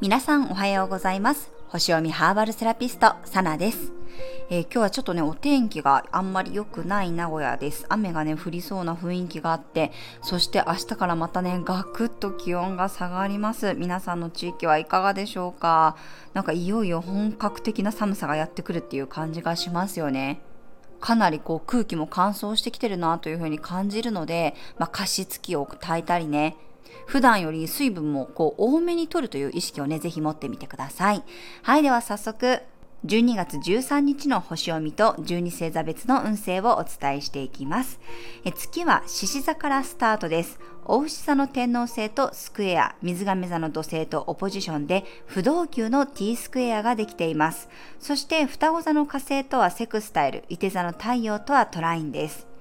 皆さんおはようございます星読みハーバルセラピストサナですえー、今日はちょっとね、お天気があんまり良くない名古屋です。雨がね、降りそうな雰囲気があって、そして明日からまたね、ガクッと気温が下がります。皆さんの地域はいかがでしょうか？なんかいよいよ本格的な寒さがやってくるっていう感じがしますよね。かなりこう空気も乾燥してきてるなというふうに感じるので、まあ、加湿器を炊いたりね、普段より水分もこう多めに取るという意識をね、ぜひ持ってみてください。はい、では早速、12月13日の星読みと12星座別の運勢をお伝えしていきます。え月は獅子座からスタートです。大牛座の天皇星とスクエア、水亀座の土星とオポジションで不動級の T スクエアができています。そして双子座の火星とはセクスタイル、伊手座の太陽とはトラインです。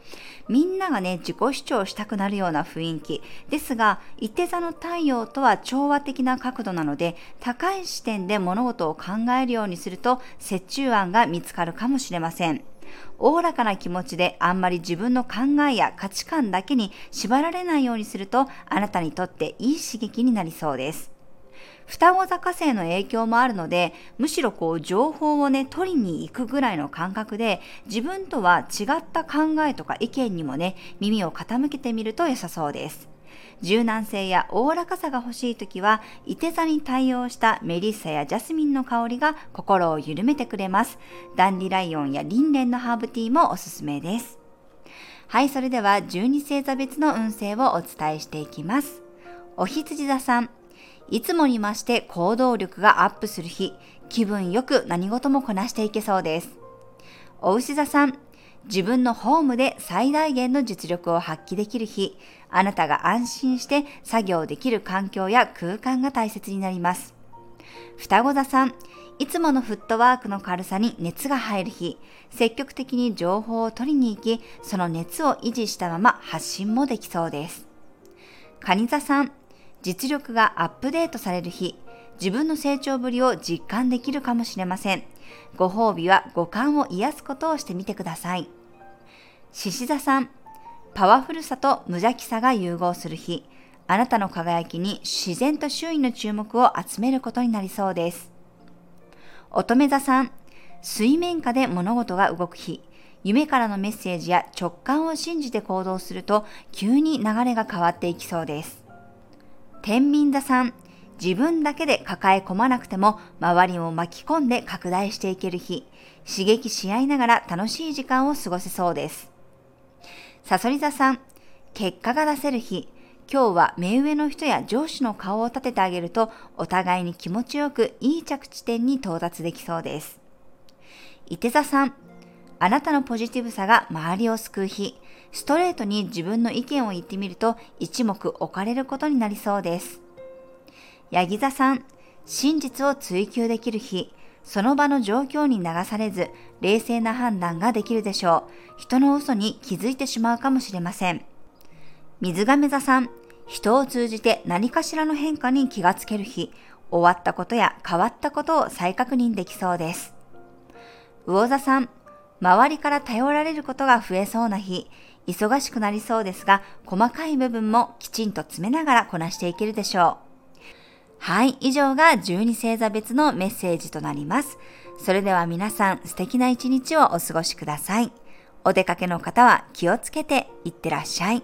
みんながね、自己主張したくなるような雰囲気。ですが、一手座の太陽とは調和的な角度なので、高い視点で物事を考えるようにすると、折衷案が見つかるかもしれません。おおらかな気持ちであんまり自分の考えや価値観だけに縛られないようにすると、あなたにとっていい刺激になりそうです。双子座火星の影響もあるので、むしろこう情報をね、取りに行くぐらいの感覚で、自分とは違った考えとか意見にもね、耳を傾けてみると良さそうです。柔軟性やおおらかさが欲しいときは、いて座に対応したメリッサやジャスミンの香りが心を緩めてくれます。ダンディライオンやリンレンのハーブティーもおすすめです。はい、それでは12星座別の運勢をお伝えしていきます。お羊座さん、いつもに増して行動力がアップする日、気分よく何事もこなしていけそうです。お牛座さん、自分のホームで最大限の実力を発揮できる日、あなたが安心して作業できる環境や空間が大切になります。双子座さん、いつものフットワークの軽さに熱が入る日、積極的に情報を取りに行き、その熱を維持したまま発信もできそうです。蟹座さん、実力がアップデートされる日、自分の成長ぶりを実感できるかもしれません。ご褒美は五感を癒すことをしてみてください。獅子座さん、パワフルさと無邪気さが融合する日、あなたの輝きに自然と周囲の注目を集めることになりそうです。乙女座さん、水面下で物事が動く日、夢からのメッセージや直感を信じて行動すると急に流れが変わっていきそうです。天秤座さん、自分だけで抱え込まなくても周りを巻き込んで拡大していける日、刺激し合いながら楽しい時間を過ごせそうです。さそり座さん、結果が出せる日、今日は目上の人や上司の顔を立ててあげるとお互いに気持ちよくいい着地点に到達できそうです。伊手座さん、あなたのポジティブさが周りを救う日、ストレートに自分の意見を言ってみると一目置かれることになりそうです。ヤギ座さん、真実を追求できる日、その場の状況に流されず、冷静な判断ができるでしょう。人の嘘に気づいてしまうかもしれません。水亀座さん、人を通じて何かしらの変化に気がつける日、終わったことや変わったことを再確認できそうです。魚座さん、周りから頼られることが増えそうな日、忙しくなりそうですが、細かい部分もきちんと詰めながらこなしていけるでしょう。はい、以上が12星座別のメッセージとなります。それでは皆さん素敵な一日をお過ごしください。お出かけの方は気をつけていってらっしゃい。